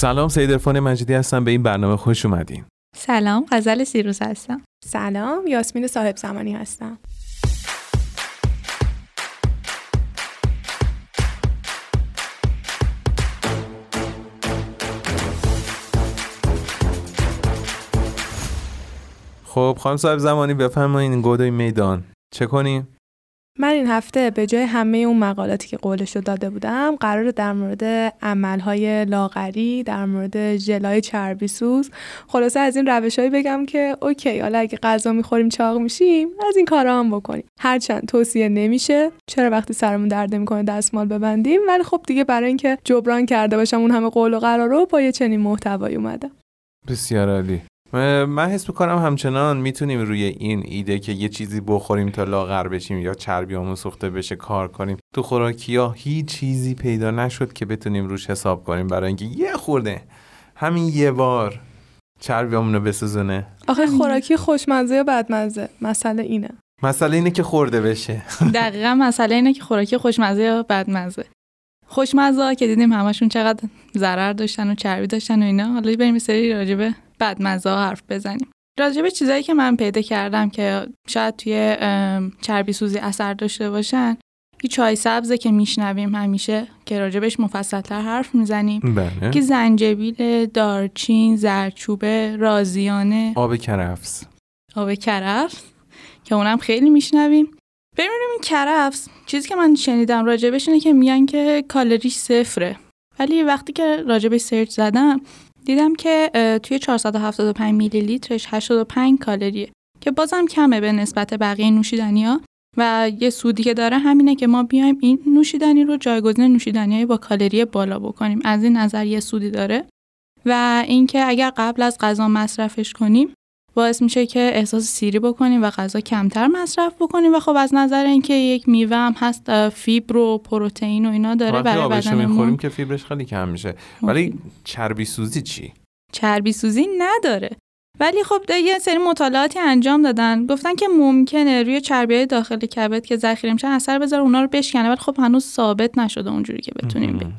سلام سید ارفان مجیدی هستم. به این برنامه خوش اومدین. سلام غزل سیروس هستم. سلام یاسمین صاحب زمانی هستم. خب خانم صاحب زمانی بفرمایید گودای میدان. چه کنیم؟ من این هفته به جای همه اون مقالاتی که قولش رو داده بودم قرار در مورد عملهای لاغری در مورد ژلای چربی سوز خلاصه از این روشهایی بگم که اوکی حالا اگه غذا می‌خوریم چاق میشیم از این کارا هم بکنیم. هرچند توصیه نمیشه چرا وقتی سرمون درد می‌کنه دستمال ببندیم؟ ولی خب دیگه برای اینکه جبران کرده باشم اون همه قول و قرار رو با یه چنین محتوایی اومدم. بسیار عالی. من حس می‌کنم همچنان می‌تونیم روی این ایده که یه چیزی بخوریم تا لاغر بشیم یا چربیامون سوخته بشه کار کنیم تو خوراکی ها هیچ چیزی پیدا نشد که بتونیم روش حساب کنیم برای اینکه یه خورده همین یه بار چربیامون رو بسوزونه. آخه خوراکی خوشمزه یا بدمزه؟ مسئله اینه. مسئله اینه که خورده بشه. دقیقا مسئله اینه که خوراکی خوشمزه یا بدمزه. خوشمزه که دیدیم همشون چقدر ضرر داشتن و چربی داشتن و اینا حالا بریم سری راجبه بعد حرف بزنیم. راجع به چیزایی که من پیدا کردم که شاید توی چربی سوزی اثر داشته باشن یه چای سبزه که میشنویم همیشه که راجبش مفصلتر حرف می‌زنیم. بله. که زنجبیل دارچین زرچوبه رازیانه آب کرفس. آب کرفس که اونم خیلی میشنویم. ببینیم این کرفس چیزی که من شنیدم راجبش اینه که میگن که کالریش صفره. ولی وقتی که راجبش search زدم دیدم که توی 475 میلی لیترش 85 کالریه که بازم کمه به نسبت بقیه نوشیدنی ها و یه سودی که داره همینه که ما بیایم این نوشیدنی رو جایگزین نوشیدنی با کالری بالا بکنیم. از این نظر یه سودی داره. و اینکه اگر قبل از غذا مصرفش کنیم باعث میشه که احساس سیری بکنیم و غذا کمتر مصرف بکنیم و خب از نظر اینکه یک میوه هم هست فیبر و پروتئین و اینا داره برای بدنمون می‌خوریم که فیبرش خیلی کم میشه. ولی چربی سوزی چی؟ چربی سوزی نداره. ولی خب یه سری مطالعاتی انجام دادن. گفتن که ممکنه روی چربی های داخل کبد که ذخیره میشن اثر بذاره اونا رو بشکنه. ولی خب هنوز ثابت نشده اونجوری که بتونیم بگیم.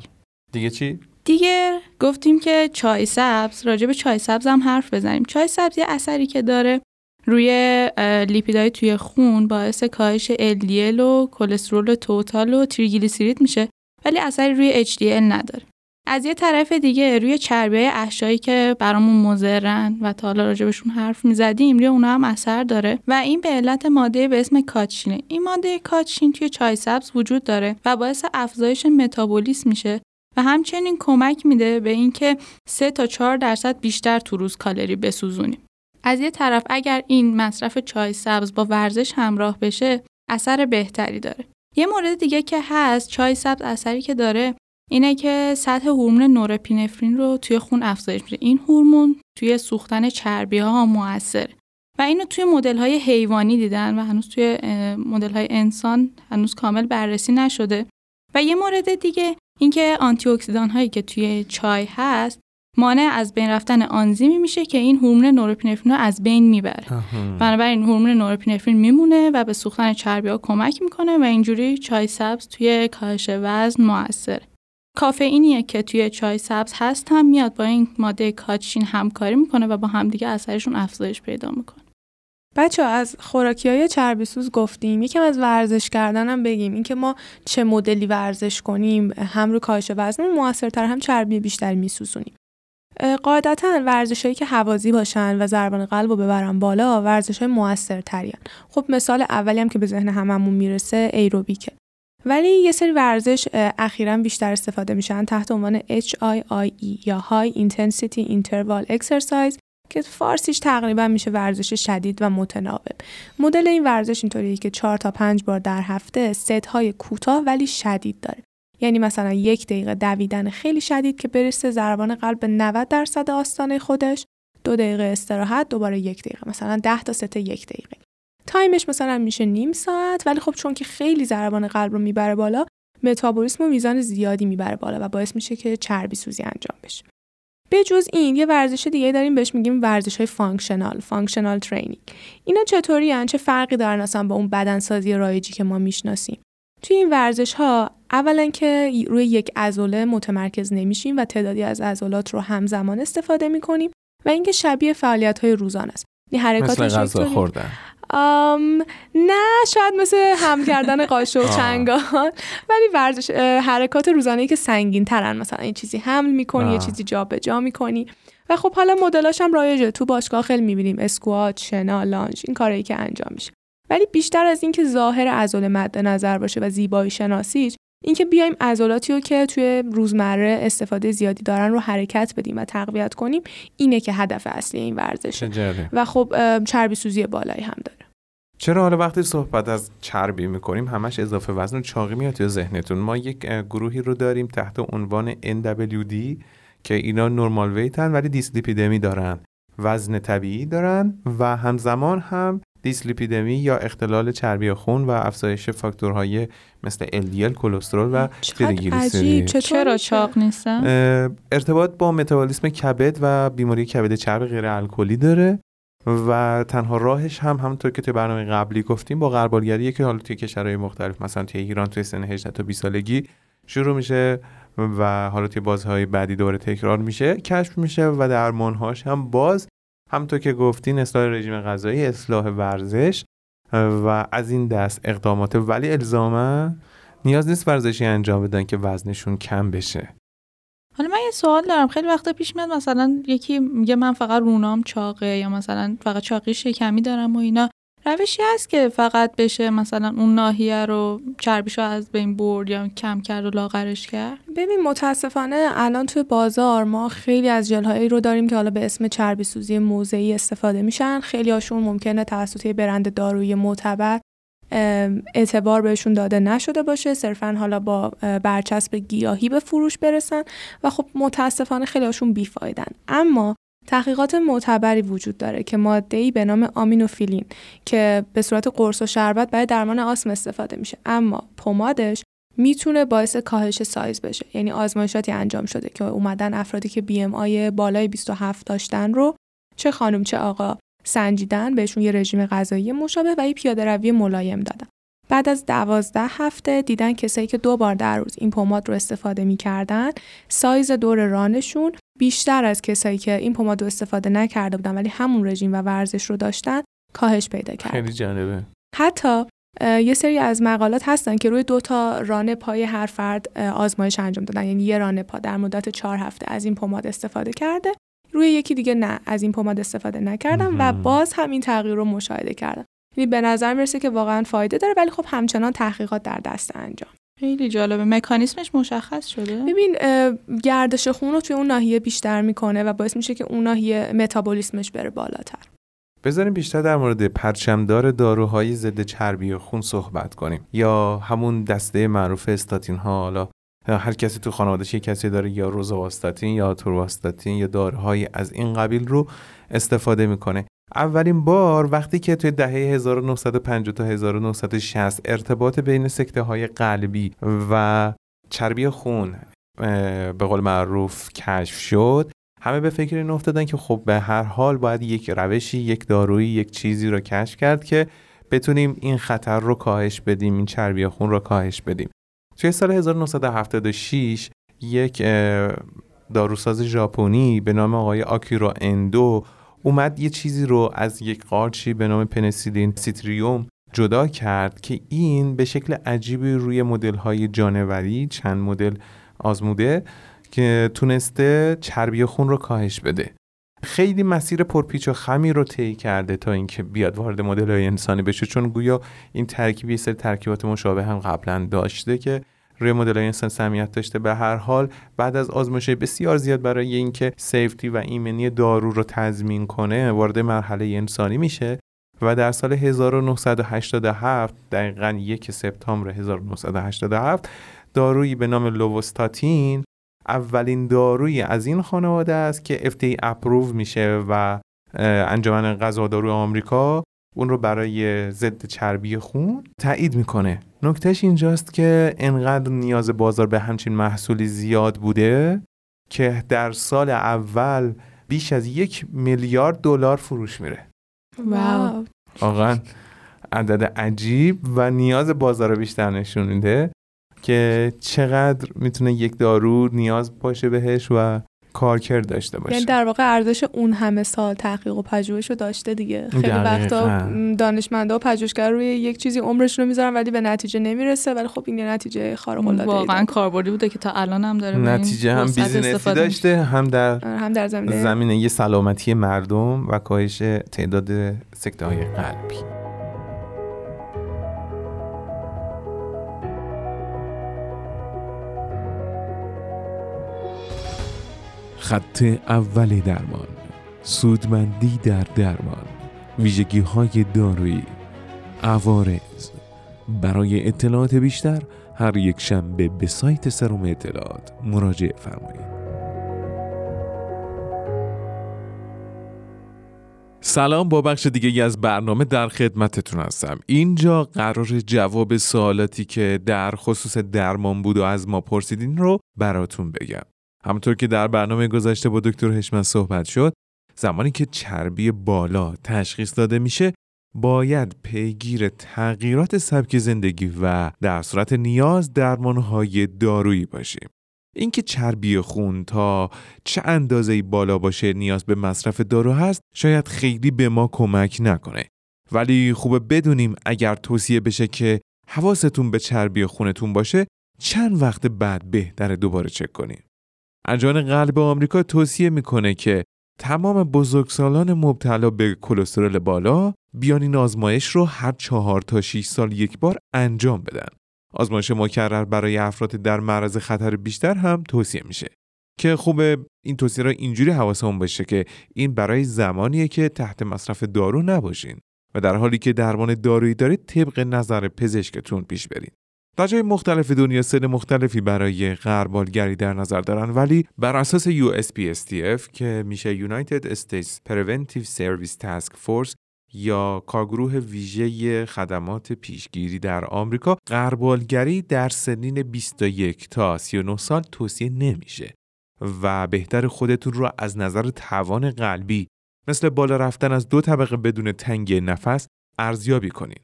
دیگه چی؟ دیگه گفتیم که چای سبز راجع به چای سبز هم حرف بزنیم. چای سبز یه اثری که داره روی لیپیدهای توی خون باعث کاهش LDL و کلسترول توتال و تریگلیسیرید میشه ولی اثری روی HDL نداره. از یه طرف دیگه روی چربی های احشایی که برامون مزرن و تا حالا راجبشون حرف می‌زدیم روی اونا هم اثر داره و این به علت ماده به اسم کاتشینه. این ماده کاتشین توی چای سبز وجود داره و باعث افزایش متابولیسم میشه. و همچنین کمک میده به اینکه 3 تا 4 درصد بیشتر تو روز کالری بسوزونیم. از یه طرف اگر این مصرف چای سبز با ورزش همراه بشه اثر بهتری داره. یه مورد دیگه که هست چای سبز اثری که داره اینه که سطح هورمون نورپینفرین رو توی خون افزایش میده. این هورمون توی سوختن چربی ها موثره. و اینو توی مدل های حیوانی دیدن و هنوز توی مدل های انسان هنوز کامل بررسی نشده و یه مورد دیگه اینکه آنتی اکسیدان هایی که توی چای هست مانع از بین رفتن آنزیمی میشه که این هورمون نورپینفرین رو از بین می‌بره. بنابراین هورمون نورپینفرین میمونه و به سوختن چربی ها کمک می‌کنه و اینجوری چای سبز توی کاهش وزن موثره. کافئینیه که توی چای سبز هست هم میاد با این ماده کاتشین همکاری می‌کنه و با همدیگه اثرشون افزایش پیدا می‌کنه. بچه از خوراکی های چربی سوز گفتیم. یکم از ورزش کردن هم بگیم. اینکه ما چه مدلی ورزش کنیم هم رو کاهش وزن موثرتر هم چربی بیشتری میسوزونیم. قاعدتا ورزش هایی که حوازی باشن و ضربان قلب رو ببرن بالا ورزش های موثر خب مثال اولی هم که به ذهن هممون می‌رسه ایروبیکه. ولی یه سری ورزش اخیرا بیشتر استفاده میشن تحت عنوان HIIE یا High Intensity Interval Exercise. که فارسیش تقریبا میشه ورزش شدید و متناوب. مدل این ورزش اینطوریه که 4 تا 5 بار در هفته ست های کوتاه ولی شدید داره. یعنی مثلا یک دقیقه دویدن خیلی شدید که برسه ضربان قلب به 90 درصد آستانه خودش دو دقیقه استراحت دوباره یک دقیقه مثلا 10 تا ست یک دقیقه. time ش مثلا میشه نیم ساعت ولی خب چون که خیلی ضربان قلب رو می‌بره بالا متابولیسم و میزان زیادی می‌بره بالا و باعث میشه که چربی سوزی انجام بشه. به جز این یه ورزش دیگه داریم بهش میگیم ورزش های functional functional training اینا چطوری هن؟ چه فرقی دارن اصلا با اون بدنسازی رایجی که ما می‌شناسیم؟ توی این ورزش ها اولا که روی یک عضله متمرکز نمیشیم و تعدادی از عضلات رو همزمان استفاده می‌کنیم و اینکه شبیه فعالیت های روزانه است. این حرکات مثل غذا خوردن. آم، نه شاید مثل هم کردن قاشق. چنگال. ولی ورزش حرکات روزانه که سنگین ترن. مثلا این چیزی حمل می‌کنی یه آه. چیزی جابجا می‌کنی. و خب حالا مدلاش هم رایجه تو باشگاه خیلی می‌بینیم. اسکوات شنا لانج این کارایی که انجام میشه. ولی بیشتر از اینکه ظاهر عضله مد نظر باشه و زیبایی شناسیش اینکه بیایم عضلاتی رو که توی روزمره استفاده زیادی دارن رو حرکت بدیم و تقویت کنیم اینه که هدف اصلی این ورزشه. و خب چربی سوزی بالایی هم داره چرا حالا وقتی صحبت از چربی می‌کنیم همش اضافه وزن و چاقی میاد توی ذهنتون؟ ما یک گروهی رو داریم تحت عنوان NWD که اینا نورمال ویتن ولی دیسلیپیدمی دارن. وزن طبیعی دارن و همزمان هم دیسلیپیدمی یا اختلال چربی خون و افزایش فاکتورهای مثل LDL کلسترول و تریگلیسیرید. چرا؟ چاق نیستم اه، ارتباط با متابولیسم کبد و بیماری کبد چرب غیر الکلی داره. و تنها راهش هم همونطور که توی برنامه قبلی گفتیم با غربالگریه که حالا توی کشورهای مختلف مثلا توی ایران توی سن 18 تا 20 سالگی شروع میشه و حالا توی بازهای بعدی دوباره تکرار میشه کشف میشه و درمانهاش هم باز همونطور که گفتین اصلاح رژیم غذایی اصلاح ورزش و از این دست اقدامات. ولی الزاما نیاز نیست ورزشی انجام بدن که وزنشون کم بشه. حالا من یه سوال دارم. خیلی وقتا پیش میاد مثلا یکی میگه من فقط رونام چاقه یا مثلا فقط چاقی شکمی دارم و اینا. روشی هست که فقط بشه مثلا اون ناحیه رو چربیشو از بین برد یا کم کرد و لاغرش کرد؟ ببین متاسفانه الان توی بازار ما خیلی از ژل‌هایی رو داریم که حالا به اسم چربی سوزی موضعی استفاده میشن. خیلی هاشون ممکنه توسط برند دارویی معتبر اعتبار بهشون داده نشده باشه. صرفا حالا با برچسب گیاهی به فروش برسن و خب متاسفانه خیلی هاشون بیفایدن. اما تحقیقات معتبری وجود داره که ماده‌ای به نام آمینوفیلین که به صورت قرص و شربت برای درمان آسم استفاده میشه. اما پمادش می‌تونه باعث کاهش سایز بشه. یعنی آزمایشاتی انجام شده که اومدن افرادی که BMI بالای 27 داشتن رو چه خانم چه آقا سنجیدن بهشون یه رژیم غذایی مشابه و یه پیاده روی ملایم دادن. بعد از دوازده هفته دیدن کسایی که دو بار در روز این پماد رو استفاده می‌کردن سایز دور رانشون بیشتر از کسایی که این پماد رو استفاده نکرده بودن ولی همون رژیم و ورزش رو داشتن کاهش پیدا کرد. خیلی جالبه. حتی یه سری از مقالات هستن که روی دو تا رانه پای هر فرد آزمایش انجام دادن. یعنی یه رانه پا در مدت چهار هفته از این پماد استفاده کرده. روی یکی دیگه نه از این پماد استفاده نکردن و. باز هم این تغییر رو مشاهده کردن یعنی به نظر می‌رسه که واقعا فایده داره ولی خب همچنان تحقیقات در دست انجام. خیلی جالبه. مکانیسمش مشخص شده؟ ببین گردش خون رو توی اون ناحیه بیشتر می‌کنه و باعث میشه که اون ناحیه متابولیسمش بره بالاتر. بذاریم بیشتر در مورد پرچمدار داروهای ضد چربی خون صحبت کنیم. یا همون دسته معروف استاتین ها حالا هر کسی تو خانوادهش یک کسی داره یا روزواستاتین یا تورواستاتین یا داروهای از این قبیل رو استفاده می‌کنه. اولین بار وقتی که توی دهه 1950 تا 1960 ارتباط بین سکته های قلبی و چربی خون به قول معروف کشف شد همه به فکر این افتادن که خب به هر حال باید یک روشی یک دارویی یک چیزی رو کشف کرد که بتونیم این خطر رو کاهش بدیم این چربی خون رو کاهش بدیم. توی سال 1976 یک داروساز ژاپنی به نام آقای آکیرا اندو اومد یه چیزی رو از یک قارچی به نام پنسیلیوم سیترینوم جدا کرد که این به شکل عجیبی روی مدل های جانوری چند مدل آزموده که تونسته چربی خون رو کاهش بده. خیلی مسیر پرپیچ و خمی رو طی کرده تا اینکه بیاد وارد مدل های انسانی بشه. چون گویا این ترکیب یه سری ترکیبات مشابه هم قبلا داشته که روی مدل های انسان سمیت داشته. به هر حال بعد از آزمایش بسیار زیاد برای اینکه سیفتی و ایمنی دارو رو تضمین کنه وارد مرحله انسانی میشه و در سال 1987 دقیقا یک سپتامبر 1987 دارویی به نام لووستاتین اولین دارویی از این خانواده است که FDA اپروو میشه و انجمن غذا دارو آمریکا اون رو برای ضد چربی خون تایید می‌کنه. نکتهش اینجاست که انقدر نیاز بازار به همچین محصولی زیاد بوده که در سال اول بیش از یک میلیارد دلار فروش میره. واو. واقعا عدد عجیب و نیاز بازار رو بیشتر نشون میده. که چقدر می‌تونه یک دارو نیاز باشه بهش و کارکرد داشته باشه. یعنی در واقع ارزش اون همه سال تحقیق و پژوهش رو داشته دیگه. خیلی وقتا دانشمندا و پژوهشگر روی یک چیزی عمرشون رو می‌ذارن ولی به نتیجه نمی‌رسه ولی خب این یه نتیجه خارق العاده واقعا کاربردی بوده که تا الان هم داره نتیجه هم بیزینسی داشته هم در آره، هم در زمینه زمینه سلامتی مردم و کاهش تعداد سکته های قلبی. خط اول درمان سودمندی در درمان ویژگی های دارویی عوارض. برای اطلاعات بیشتر هر یک شنبه به سایت سروم اطلاعات مراجعه فرمایید. سلام با بخش دیگه از برنامه در خدمتتون هستم. اینجا قرار جواب سوالاتی که در خصوص درمان بود و از ما پرسیدین رو براتون بگم. همونطور که در برنامه گذشته با دکتر هشمن صحبت شد زمانی که چربی بالا تشخیص داده میشه باید پیگیر تغییرات سبک زندگی و در صورت نیاز درمانهای دارویی باشیم. اینکه چربی خون تا چه اندازه بالا باشه نیاز به مصرف دارو هست شاید خیلی به ما کمک نکنه ولی خوبه بدونیم اگر توصیه بشه که حواستون به چربی خونتون باشه چند وقت بعد بهتره دوباره چک کنیم انجمن قلب آمریکا توصیه می‌کنه که تمام بزرگسالان مبتلا به کلسترول بالا بیان این آزمایش رو هر چهار تا 6 سال یک بار انجام بدن. آزمایش مکرر برای افراد در معرض خطر بیشتر هم توصیه میشه. که خوبه این توصیه را اینجوری حواسمون باشه که این برای زمانیه که تحت مصرف دارو نباشین و در حالی که درمان دارویی دارید طبق نظر پزشکتون پیش برید. در جای مختلف دنیا سن مختلفی برای غربالگری در نظر دارن ولی بر اساس USPSTF که میشه United States Preventive Service Task Force یا کارگروه ویژه خدمات پیشگیری در آمریکا غربالگری در سنین 21 تا 39 سال توصیه نمیشه و بهتر خودتون رو از نظر توان قلبی مثل بالا رفتن از دو طبقه بدون تنگ نفس ارزیابی کنید.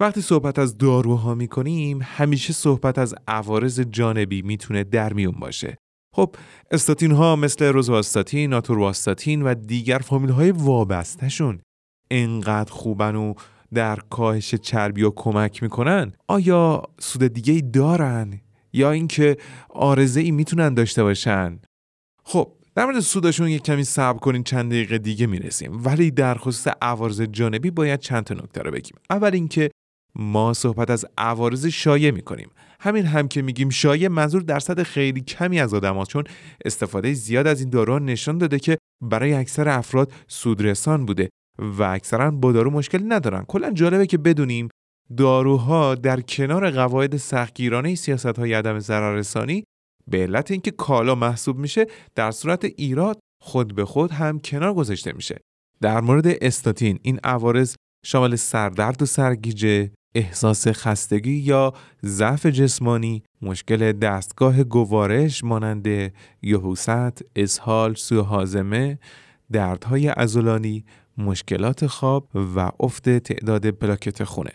وقتی صحبت از داروها می‌کنیم همیشه صحبت از عوارض جانبی می‌تونه در میون باشه. خب استاتین ها مثل روزواستاتین، ناتورواستاتین و دیگر فامیل های وابستهشون. انقدر خوبن و در کاهش چربی و کمک می‌کنن؟ آیا سود دیگه ای دارن؟ یا اینکه آرزه ای می‌تونن داشته باشن؟ خب در مورد سودشون یک کمی صبر کنین چند دقیقه دیگه می‌رسیم. ولی در خصوص عوارض جانبی باید چند تا نکته رو بگیم. اول اینکه ما صحبت از عوارض شایع می کنیم همین هم که میگیم شایع منظور درصد خیلی کمی از آدم چون استفاده زیاد از این داروها نشان داده که برای اکثر افراد سودرسان بوده و اکثرا با دارو مشکلی ندارن. کلا جالبه که بدونیم داروها در کنار قواعد سختگیرانه سیاست های عدم ضرررسانی به علت اینکه کالا محسوب میشه در صورت ایراد خود به خود هم کنار گذاشته میشه. در مورد استاتین این عوارض شامل سردرد و سرگیجه احساس خستگی یا ضعف جسمانی، مشکل دستگاه گوارش مانند یهوست، اسهال، سوء هاضمه، دردهای عضلانی، مشکلات خواب و افت تعداد پلاکت خونه.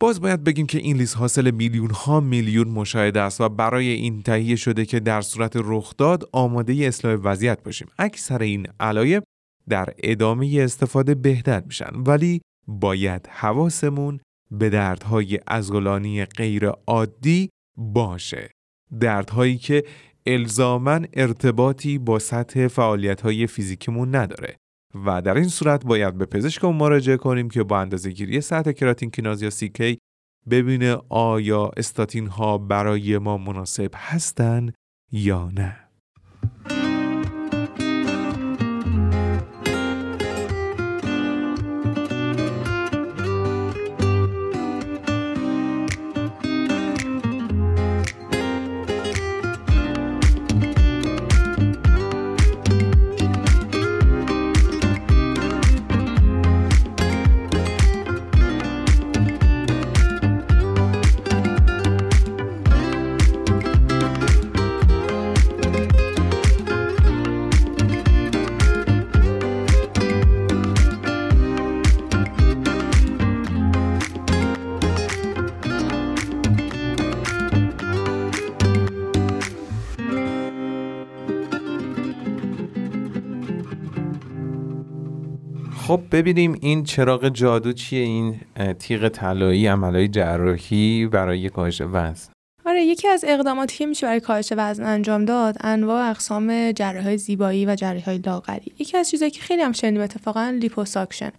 باز باید بگیم که این لیست حاصل میلیون ها میلیون مشاهده است و برای این تهیه شده که در صورت رخداد آماده اصلاح وضعیت باشیم. اکثر این علایب در ادامه استفاده بهتر میشن ولی باید حواسمون به دردهای ازولانی غیر عادی باشه. دردهایی که الزامن ارتباطی با سطح فعالیت فیزیکمون نداره و در این صورت باید به پزشکمون مراجعه کنیم که با اندازه گیری سطح کراتین کیناز یا سیکی ببینه آیا استاتین ها برای ما مناسب هستن یا نه. خب ببینیم این چراغ جادو چیه این تیغ طلایی عملهای جراحی برای کاهش وزن. آره یکی از اقداماتی که میشه برای کاهش وزن انجام داد انواع اقسام جراحی زیبایی و جراحی لاغری. یکی از چیزایی که خیلی هم شنیدیم اتفاقا لیپوساکشن.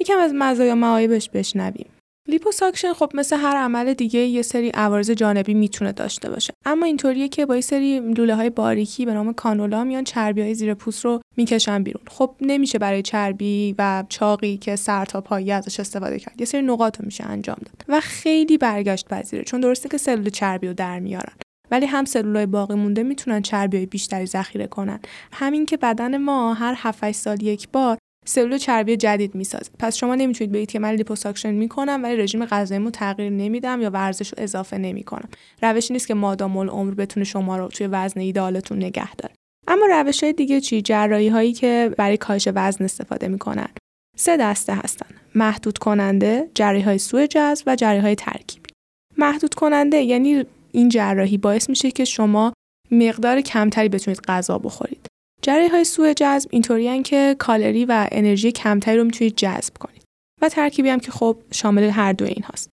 یکم از مزایا معایبش بشنویم. لیپوساکشن خب مثل هر عمل دیگه یه سری عوارض جانبی می‌تونه داشته باشه. اما اینطوریه که با یه سری لوله های باریکی به نام کانولا میان چربی های زیر پوست رو می‌کشن بیرون. خب نمیشه برای چربی و چاقی که سر تا پایی ازش استفاده کرد یه سری نقاط رو میشه انجام داد و خیلی برگشت پذیره چون درسته که سلول چربی رو در میارن. ولی هم سلولای باقی مونده می‌تونن چربی های بیشتری ذخیره کنن. همینکه بدن ما هر 7 سال یک بار سلول چربی جدید می‌سازه. پس شما نمی‌تونید بگید که من لیپوساکشن می‌کنم ولی رژیم غذاییمو تغییر نمیدم یا ورزش رو اضافه نمی‌کنم. روشی نیست که مادام العمر بتونه شما رو توی وزن ایدالتون نگه داره. اما روش های دیگه چی؟ جراحی هایی که برای کاهش وزن استفاده می‌کنن. سه دسته هستن. محدود کننده جراحی های سوء جذب و جراحی های ترکیبی. محدود کننده یعنی این جراحی باعث میشه که شما مقدار کمتری بتونید غذا بخورید. جراحی های سوء جذب اینطوری که کالری و انرژی کمتری رو می‌تونید جذب کنید و ترکیبی هم که خب شامل هر دو این هاست.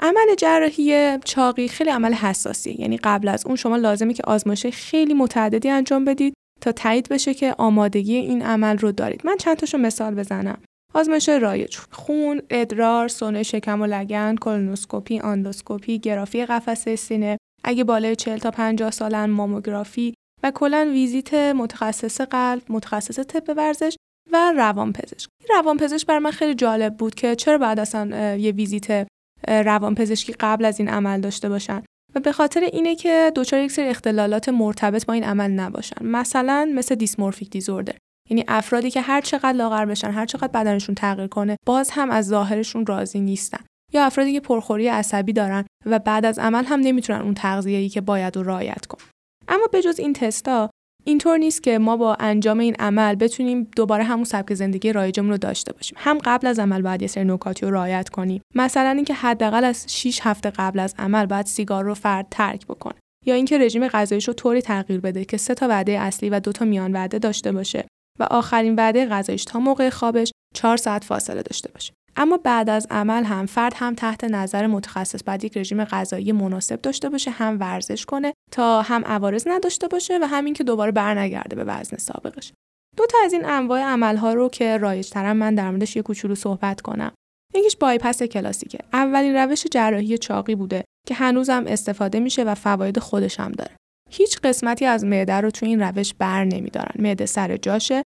عمل جراحی چاقی خیلی عمل حساسیه یعنی قبل از اون شما لازمه که آزمایش خیلی متعددی انجام بدید تا تایید بشه که آمادگی این عمل رو دارید. من چند تاشو مثال بزنم. آزمایش رایج خون ادرار سونو شکم و لگن کولونوسکوپی آندوسکوپی گرافی قفسه سینه. اگه بالای 40 تا 50 سالن ماموگرافی و کلا ویزیت متخصص قلب، متخصص طب ورزش و روانپزشک. روانپزشک بر من خیلی جالب بود که چرا بعد اصلا یه ویزیت روانپزشکی قبل از این عمل داشته باشن؟ و به خاطر اینه که دچار یک سری اختلالات مرتبط با این عمل نباشن. مثلا مثل dysmorphic disorder. یعنی افرادی که هر چقدر لاغر بشن هر چقدر بدنشون تغییر کنه باز هم از ظاهرشون راضی نیستن. یا افرادی که پرخوری عصبی دارن و بعد از عمل هم نمی‌تونن اون تغذیه‌ای که باید رو رعایت کنن. اما به جز این تستا اینطور نیست که ما با انجام این عمل بتونیم دوباره همون سبک زندگی رایجمون رو داشته باشیم. هم قبل از عمل باید یه سری نکاتی رو رعایت کنیم. مثلا اینکه حداقل از 6 هفته قبل از عمل باید سیگار رو فرد ترک بکنه. یا اینکه رژیم غذاییش رو طوری تغییر بده که سه تا وعده اصلی و دو تا میان وعده داشته باشه و آخرین وعده غذاییش تا موقع خوابش 4 ساعت فاصله داشته باشه. اما بعد از عمل هم فرد هم تحت نظر متخصص بعد یک رژیم غذایی مناسب داشته باشه هم ورزش کنه تا هم عوارض نداشته باشه و همین که دوباره برنگرده به وزن سابقش. دو تا از این انواع عملها رو که رایجترم من در موردش یه کوچولو صحبت کنم. یکیش بایپس کلاسیکه. اولین روش جراحی چاقی بوده که هنوزم استفاده میشه و فواید خودش هم داره. هیچ قسمتی از معده رو تو این روش بر نمیدارن. معده سر جاشه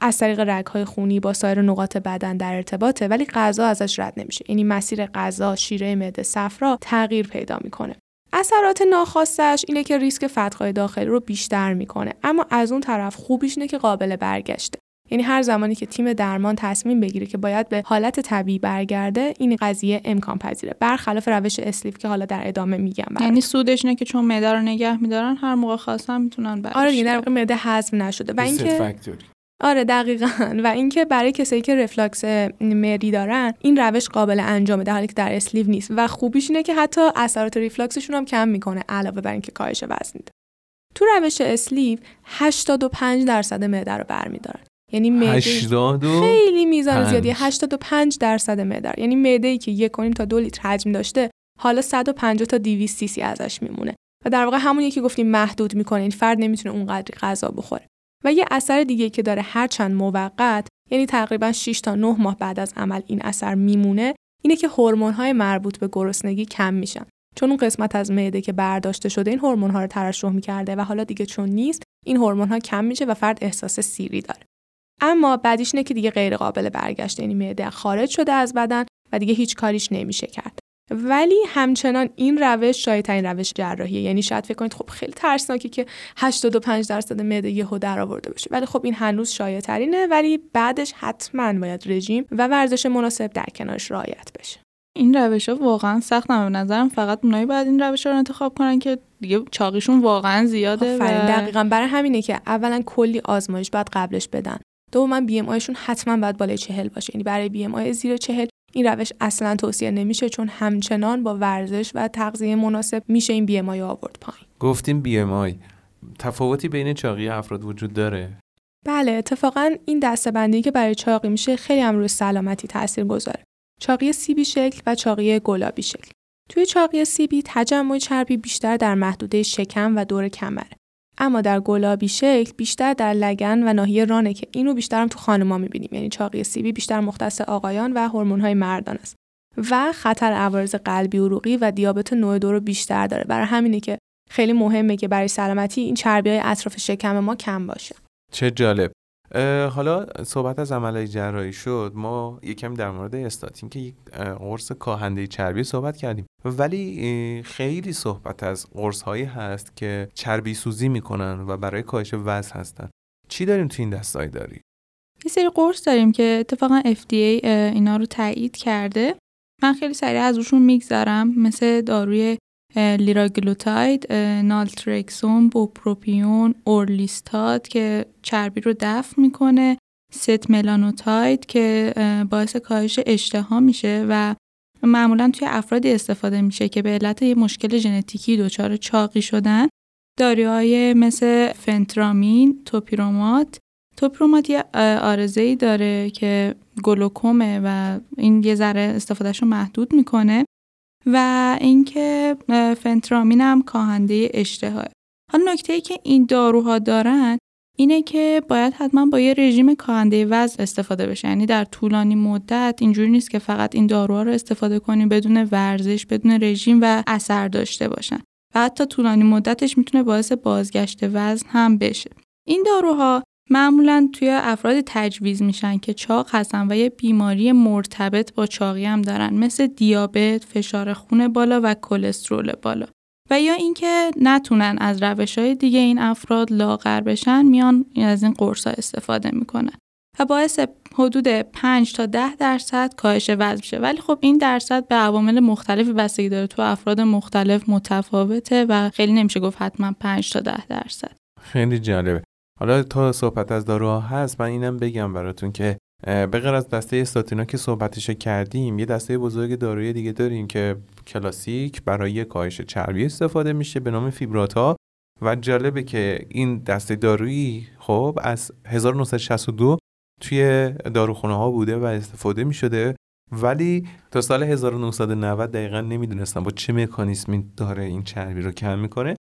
از طریق رگهای خونی با سایر نقاط بدن در ارتباطه ولی غذا ازش رد نمیشه. یعنی مسیر غذا شیره معده صفرا تغییر پیدا می‌کنه. اثرات ناخواستش اینه که ریسک فتقای داخلی رو بیشتر می‌کنه. اما از اون طرف خوبیش اینه که قابل برگشته. یعنی هر زمانی که تیم درمان تصمیم بگیره که باید به حالت طبیعی برگرده این قضیه امکان پذیره. برخلاف روش اسلیف که حالا در ادامه میگم یعنی سودش اینه که چون معده رو نگه میدارن هر موقع خواستن می‌تونن برگردن آره در واقع معده هضم نشده. و اینکه آره دقیقا. و اینکه برای کسایی که رفلاکس مری دارن این روش قابل انجامه در حالی که در اسلیو نیست. و خوبیش اینه که حتی اثرات ریفلاکسشون هم کم می‌کنه علاوه بر اینکه کاهش وزن میده تو روش اسلیو 85 درصد معده رو برمیدارن. یعنی معده خیلی میزان زیادی 85 درصد معده. یعنی معده ای که یک تا دو لیتر حجم داشته حالا 150 تا 200 سی سی ازش میمونه. و در واقع همونی که گفتیم محدود می‌کنه این فرد نمی‌تونه اونقدر غذا بخوره. و یه اثر دیگه که داره هرچند موقت یعنی تقریبا 6 تا 9 ماه بعد از عمل این اثر میمونه اینه که های مربوط به گرسنگی کم میشن. چون اون قسمت از معده که برداشته شده این هورمون ها رو ترشح می‌کرده و حالا دیگه چون نیست این هورمون ها کم میشه و فرد احساس سیری داره. اما بعدیش اینه که دیگه غیر قابل برگشت یعنی معده خارج شده از بدن و دیگه هیچ کاریش نمیشه کرد. ولی همچنان این روش شایع روش جراحیه. یعنی شاید فکر کنید خب خیلی ترسناکه که 85 درصد معده یهو در آورده بشه. ولی خب این هنوز شایع ترینه ولی بعدش حتما باید رژیم و ورزش مناسب در کنارش رعایت بشه. این روش ها واقعا سخت به نظرم فقط اونایی باید این روش رو انتخاب کنن که دیگه چاقیشون واقعا زیاده و... دقیقا. برای همینه که اولا کلی آزمایش باید قبلش بدن. دوما بی ام آیشون حتما باید بالای چهل باشه. یعنی برای بی ام آی زیر چهل این روش اصلا توصیه نمیشه چون همچنان با ورزش و تغذیه مناسب میشه این بی ام آی آورد پایین. گفتیم بی ام آی تفاوتی بین چاقی افراد وجود داره؟ بله اتفاقا این دستبندی که برای چاقی میشه خیلی هم روی سلامتی تاثیر گذاره. چاقی سیبی شکل و چاقی گلابی شکل. توی چاقی سیبی تجمع چربی بیشتر در محدوده شکم و دور کمره. اما در گلابی شکل بیشتر در لگن و ناحیه رانه که اینو بیشتر هم تو خانما می‌بینیم یعنی چاقی سیبی بیشتر مختص آقایان و های مردان است. و خطر عوارض قلبی عروقی و دیابت نوع دو رو بیشتر داره. برای همینه که خیلی مهمه که برای سلامتی این چربی های اطراف شکم ما کم باشه. چه جالب. حالا صحبت از عملهای جراحی شد ما یکم در مورد استاتین که یک قرص کاهنده چربی صحبت کردیم. ولی خیلی صحبت از قرص هایی هست که چربی سوزی می‌کنن و برای کاهش وزن هستن. چی داریم تو این دستایی داری؟ یه سری قرص داریم که اتفاقا FDA اینا رو تایید کرده. من خیلی سریع از روشون میگذرم مثل داروی لیراگلوتاید، نالترکسون، بوپروپیون، اورلیستات که چربی رو دفع می‌کنه، ست ملانوتاید که باعث کاهش اشتها میشه و معمولا توی افرادی استفاده میشه که به علت یه مشکل ژنتیکی دچار چاقی شدن. داروهای مثل فنترامین، توپیرومات. توپیرومات یه آرزه ای داره که گلوکومه و این یه ذره استفادهش رو محدود می‌کنه. و اینکه فنترامین هم کاهنده اشتها حالا نکته ای که این داروها دارن اینه که باید حتما با یه رژیم کاهنده وزن استفاده بشه. یعنی در طولانی مدت اینجوری نیست که فقط این داروها رو استفاده کنیم بدون ورزش بدون رژیم و اثر داشته باشن. و حتی طولانی مدتش می‌تونه باعث بازگشت وزن هم بشه. این داروها معمولا توی افراد تجویز میشن که چاق هستن و یه بیماری مرتبط با چاقی هم دارن مثل دیابت، فشار خون بالا و کلسترول بالا. و یا اینکه نتونن از روش های دیگه این افراد لاغر بشن میان از این قرص ها استفاده می‌کنن. و باعث حدود 5 تا 10 درصد کاهش وزن میشه. ولی خب این درصد به عوامل مختلفی بستگی داره. تو افراد مختلف متفاوته و خیلی نمیشه گفت حتما 5 تا 10 درصد. خیلی جالبه. حالا تا صحبت از داروها هست من اینم بگم براتون که به از دسته استاتینا که صحبتش کردیم یه دسته بزرگ داروی دیگه داریم که کلاسیک برای کاهش چربی استفاده میشه به نام فیبراتا. و جالبه که این دسته دارویی خب از 1962 توی داروخونه ها بوده و استفاده می شده ولی تا سال 1990 دقیقا نمی‌دونستم با چه مکانیسمی داره این چربی رو کم می‌کنه.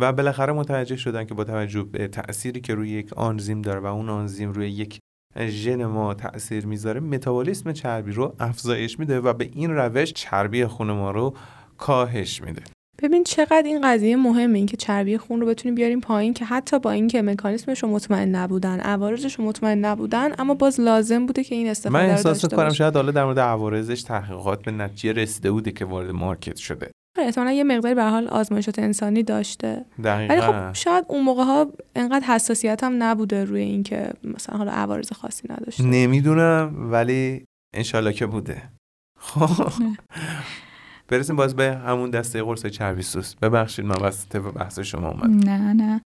و بالاخره متوجه شدن که با توجه به تأثیری که روی یک آنزیم داره و اون آنزیم روی یک ژن ما تاثیر می‌ذاره متابولیسم چربی رو افزایش میده و به این روش چربی خون ما رو کاهش میده. ببین چقدر این قضیه مهمه اینکه چربی خون رو بتونیم بیاریم پایین که حتی با اینکه مکانیسمش رو مطمئن نبودن عوارضش رو مطمئن نبودن اما باز لازم بوده که این استفاده من احساس کنم شاید حالا در مورد عوارضش تحقیقات به نتیجه رسیده بوده که وارد مارکت شده. احتمالا یه مقداری به حال آزمایشات انسانی داشته. دقیقا. ولی خب شاید اون موقع ها انقدر حساسیت هم نبوده روی اینکه مثلا حالا عوارض خاصی نداشته. نمی‌دونم ولی انشالله که بوده. خب. برسیم باز به همون دسته قرص چربی سوس ببخشید من وسط بحث شما اومد. نه نه.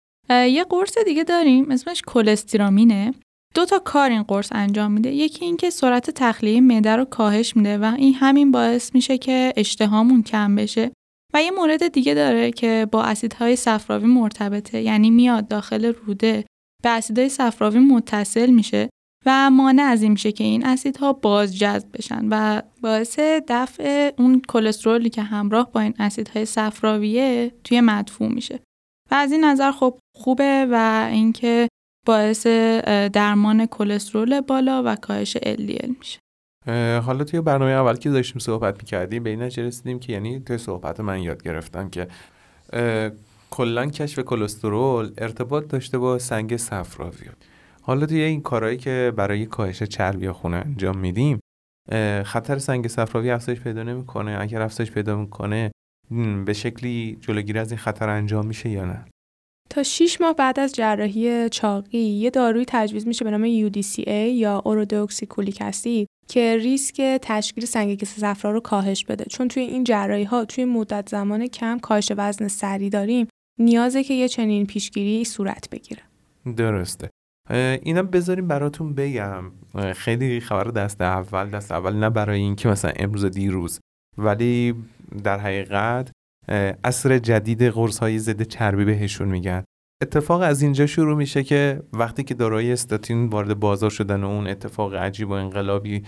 یه قرص دیگه داریم اسمش کلسترامینه. دو تا کار این قرص انجام میده. یکی اینکه سرعت تخلیه معده رو کاهش میده و این همین باعث میشه که اشتهامون کم بشه. و یه مورد دیگه داره که با اسیدهای صفراوی مرتبطه یعنی میاد داخل روده به اسیدهای صفراوی متصل میشه و مانع از این میشه که این اسیدها باز جذب بشن و باعث دفع اون کلسترولی که همراه با این اسیدهای صفراویه توی مدفوع میشه. و از این نظر خب خوبه و اینکه باعث درمان کلسترول بالا و کاهش LDL میشه. حالا توی برنامه اول که داشتیم صحبت می‌کردیم به این رسیدیم که یعنی توی صحبت من یاد گرفتم که کلا کشف کلسترول ارتباط داشته با سنگ صفراوی حالا توی این کارهایی که برای کاهش چربی خونه انجام میدیم خطر سنگ صفراوی افزایش پیدا نمی‌کنه. اگر افزایش پیدا می‌کنه به شکلی جلوگیری از این خطر انجام میشه یا نه؟ تا 6 ماه بعد از جراحی چاقی یه داروی تجویز میشه به نام UDCA یا اورودوکسیکولیک اسید که ریسک تشکیل سنگ کیسه صفرا رو کاهش بده. چون توی این جراحی ها توی مدت زمان کم کاهش وزن سری داریم نیازه که یه چنین پیشگیری صورت بگیره. درسته. اینا بذاریم براتون بگم. خیلی خبر دست اول دست اول نه برای اینکه مثلا امروز دیروز. ولی در حقیقت اصر جدید قرص های ضد چربی بهشون میگن. اتفاق از اینجا شروع میشه که وقتی که داروهای استاتین وارد بازار شدن و اون اتفاق عجیب و انقلابی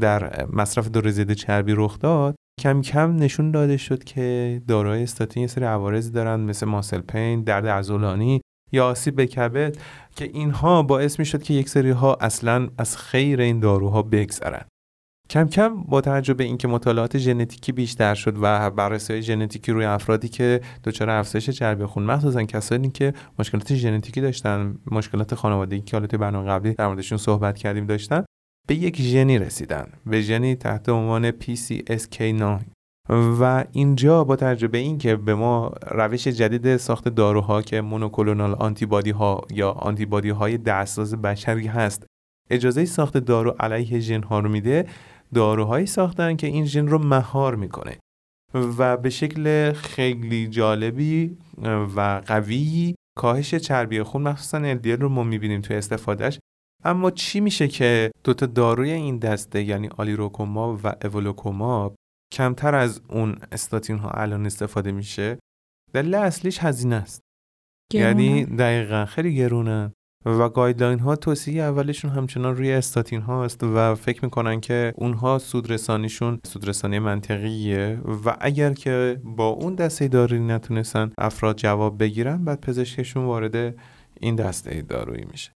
در مصرف دور ضد چربی رخ داد کم کم نشون داده شد که داروهای استاتین یه سری عوارضی دارن مثل ماسل پین، درد عضلانی یا آسیب به کبد که اینها باعث می‌شد که یک سری ها اصلا از خیر این داروها بگذرن. کم کم با توجه به اینکه مطالعات ژنتیکی بیشتر شد و بررسی ژنتیکی روی افرادی که دچار افزایش چربی خون مخصوصا کسانی که مشکلات ژنتیکی داشتن مشکلات خانوادگی که حالا برنامه قبلی در موردشون صحبت کردیم داشتن به یک ژنی رسیدن به ژنی تحت عنوان PCSK9 و اینجا با تجربه این که به ما روش جدید ساخت داروها که مونوکلونال آنتیبادی ها یا آنتیبادی های دستاز بشری هست اجازه ساخت دارو علیه ژن ها رو میده داروهایی ساختن که این ژن رو مهار می‌کنه. و به شکل خیلی جالبی و قوی کاهش چربی خون مخصوصا LDL رو ما می‌بینیم توی استفادهش اما چی میشه که دوتا داروی این دسته یعنی آلیروکوماب و اوولوکوماب کمتر از اون استاتین ها الان استفاده میشه؟ دلیل اصلیش هزینه است. یعنی دقیقا خیلی گرونن و guideline ها توصیه اولشون همچنان روی استاتین هاست و فکر می‌کنن که اونها سودرسانیشون سودرسانی منطقیه و اگر که با اون دسته دارویی نتونستن افراد جواب بگیرن بعد پزشکشون وارد این دسته دارویی میشه.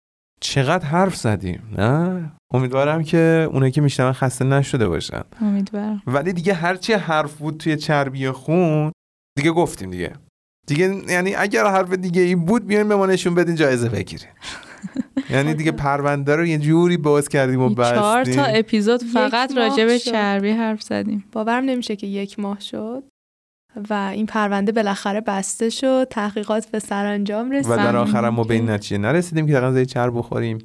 چقدر حرف زدیم نه؟ امیدوارم که اونایی که میشنون خسته نشده باشن. امیدوارم. ولی دیگه هرچی حرف بود توی چربی خون دیگه گفتیم دیگه. دیگه یعنی اگر حرف دیگه ای بود بیاین به ما نشون بدین جایزه بگیرین. یعنی دیگه پرونده رو یه جوری باز کردیم و بستیم چهار تا اپیزود فقط راجع به چربی حرف زدیم. باورم نمیشه که یک ماه شد و این پرونده بالاخره بسته شد تحقیقات به سرانجام رسید و در آخر ما به این نتیجه نرسیدیم که غذای چرب بخوریم.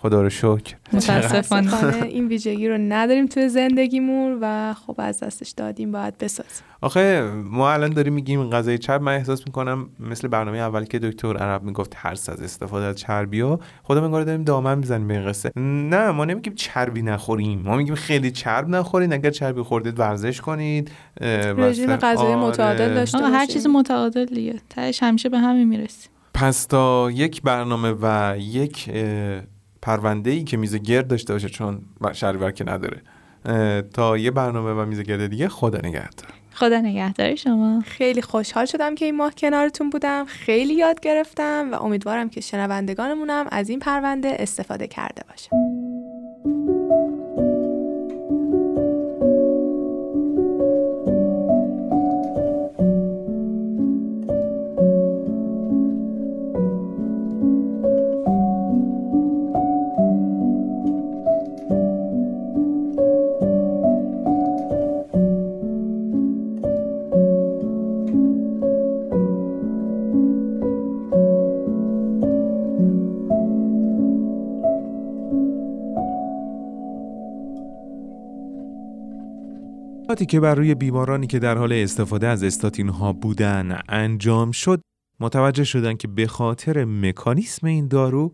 خدا رو شکر. متاسفانه. این ویژگی رو نداریم توی زندگیمون و خب از دستش دادیم باید بسازیم. آخه ما الان داریم میگیم غذای چرب من احساس می‌کنم مثل برنامه اول که دکتر عرب می‌گفت ترس از استفاده از چربی ها خودم انگار داریم دامن می‌زنیم به این قصه. نه ما نمیگیم چربی نخوریم. ما میگیم خیلی چرب نخورید اگر چربی خوردید ورزش کنید رژیم غذایی آره. متعادل داشته هر چیز متعادل دیگه. تهش همیشه به همین می‌رسیم. پس تا یک برنامه و یک پرونده ای که میز گرد داشته باشه چون شهریور که نداره. تا یه برنامه و میز گرد دیگه خدا نگهدار. خدا نگهدار شما. خیلی خوشحال شدم که این ماه کنارتون بودم. خیلی یاد گرفتم و امیدوارم که شنوندگانمونم از این پرونده استفاده کرده باشه که بر روی بیمارانی که در حال استفاده از استاتین ها بودن انجام شد متوجه شدن که به خاطر مکانیسم این دارو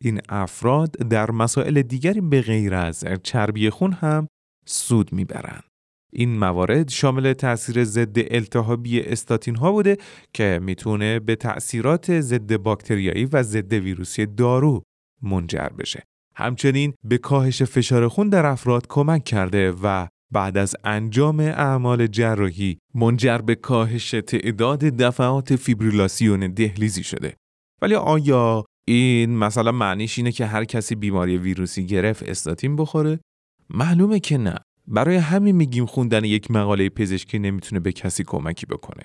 این افراد در مسائل دیگری به غیر از چربی خون هم سود می‌برند. این موارد شامل تاثیر ضد التهابی استاتین ها بوده که می‌تونه به تأثیرات ضد باکتریایی و ضد ویروسی دارو منجر بشه. همچنین به کاهش فشار خون در افراد کمک کرده و بعد از انجام اعمال جراحی منجر به کاهش تعداد دفعات فیبریلاسیون دهلیزی شده. ولی آیا این مثلا معنیش اینه که هر کسی بیماری ویروسی گرفت استاتین بخوره؟ معلومه که نه. برای همین میگیم خوندن یک مقاله پزشکی نمی‌تونه به کسی کمکی بکنه.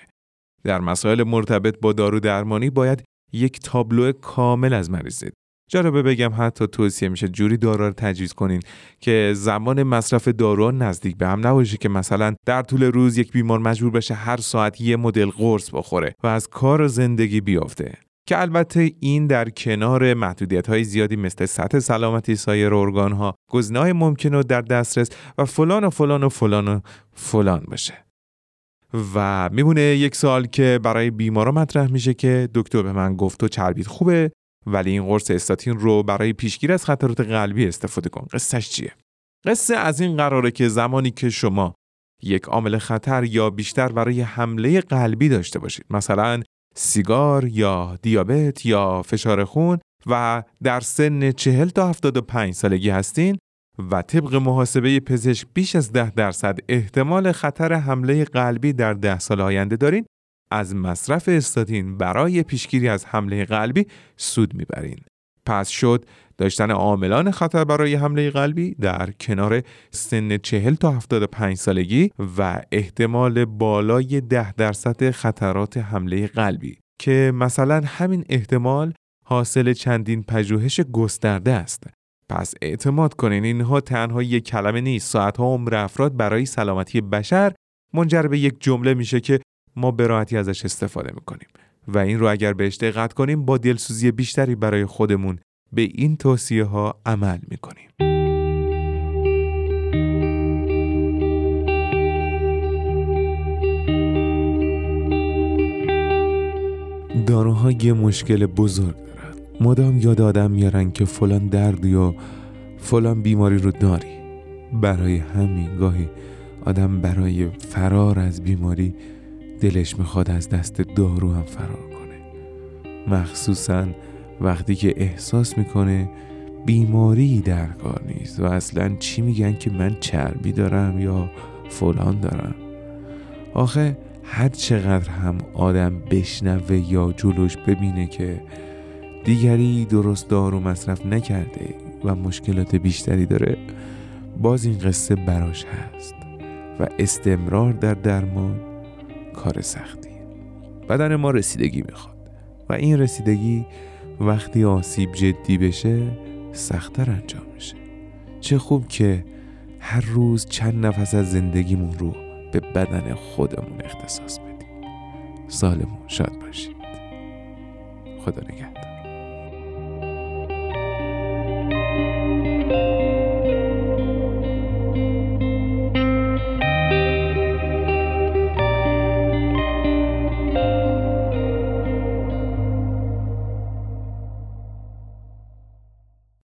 در مسائل مرتبط با دارو درمانی باید یک تابلو کامل از مریض جالبه بگم حتی توصیه میشه جوری دارو رو تجویز کنین که زمان مصرف دارو نزدیک به هم نباشه که مثلا در طول روز یک بیمار مجبور بشه هر ساعت یه مدل قرص بخوره و از کار و زندگی بیافته. که البته این در کنار محدودیت های زیادی مثل سطح سلامتی سایر ارگان ها گزینه‌های ممکنه در دسترس و فلان و فلان و فلان و فلان باشه. و میمونه یک سال که برای بیمارا مطرح میشه که دکتر به من گفت تو چربیت خوبه؟ ولی این قرص استاتین رو برای پیشگیری از خطرات قلبی استفاده کن. قصهش چیه؟ قصه از این قراره که زمانی که شما یک عامل خطر یا بیشتر برای حمله قلبی داشته باشید مثلا سیگار یا دیابت یا فشار خون و در سن 40 تا 75 سالگی هستین و طبق محاسبه پزشک بیش از 10 درصد احتمال خطر حمله قلبی در 10 سال آینده دارین از مصرف استاتین برای پیشگیری از حمله قلبی سود می‌برین. پس شد داشتن عاملان خطر برای حمله قلبی در کنار سن 40 تا 75 سالگی و احتمال بالای 10 درصد خطرات حمله قلبی که مثلا همین احتمال حاصل چندین پژوهش گسترده است. پس اعتماد کنین اینها تنها یک کلمه نیست ساعتها عمر افراد برای سلامتی بشر منجر به یک جمله میشه که ما به راحتی ازش استفاده می‌کنیم. و این رو اگر بهش دقت کنیم با دلسوزی بیشتری برای خودمون به این توصیه ها عمل می‌کنیم. داروها یه مشکل بزرگ دارن. مدام یاد آدم میارن که فلان درد یا فلان بیماری رو داری. برای همین گاهی آدم برای فرار از بیماری دلش می‌خواد از دست دارو هم فرار کنه. مخصوصا وقتی که احساس می‌کنه بیماری در کار نیست و اصلا چی میگن که من چربی دارم یا فلان دارم. آخه هر چقدر هم آدم بشنوه یا جلوش ببینه که دیگری درست دارو مصرف نکرده و مشکلات بیشتری داره باز این قصه براش هست و استمرار در درمان کار سختی. بدن ما رسیدگی می‌خواد. و این رسیدگی وقتی آسیب جدی بشه سختتر انجام میشه. چه خوب که هر روز چند نفس از زندگیمون رو به بدن خودمون اختصاص بدیم. سالمون شاد باشید. خدا نگهدار.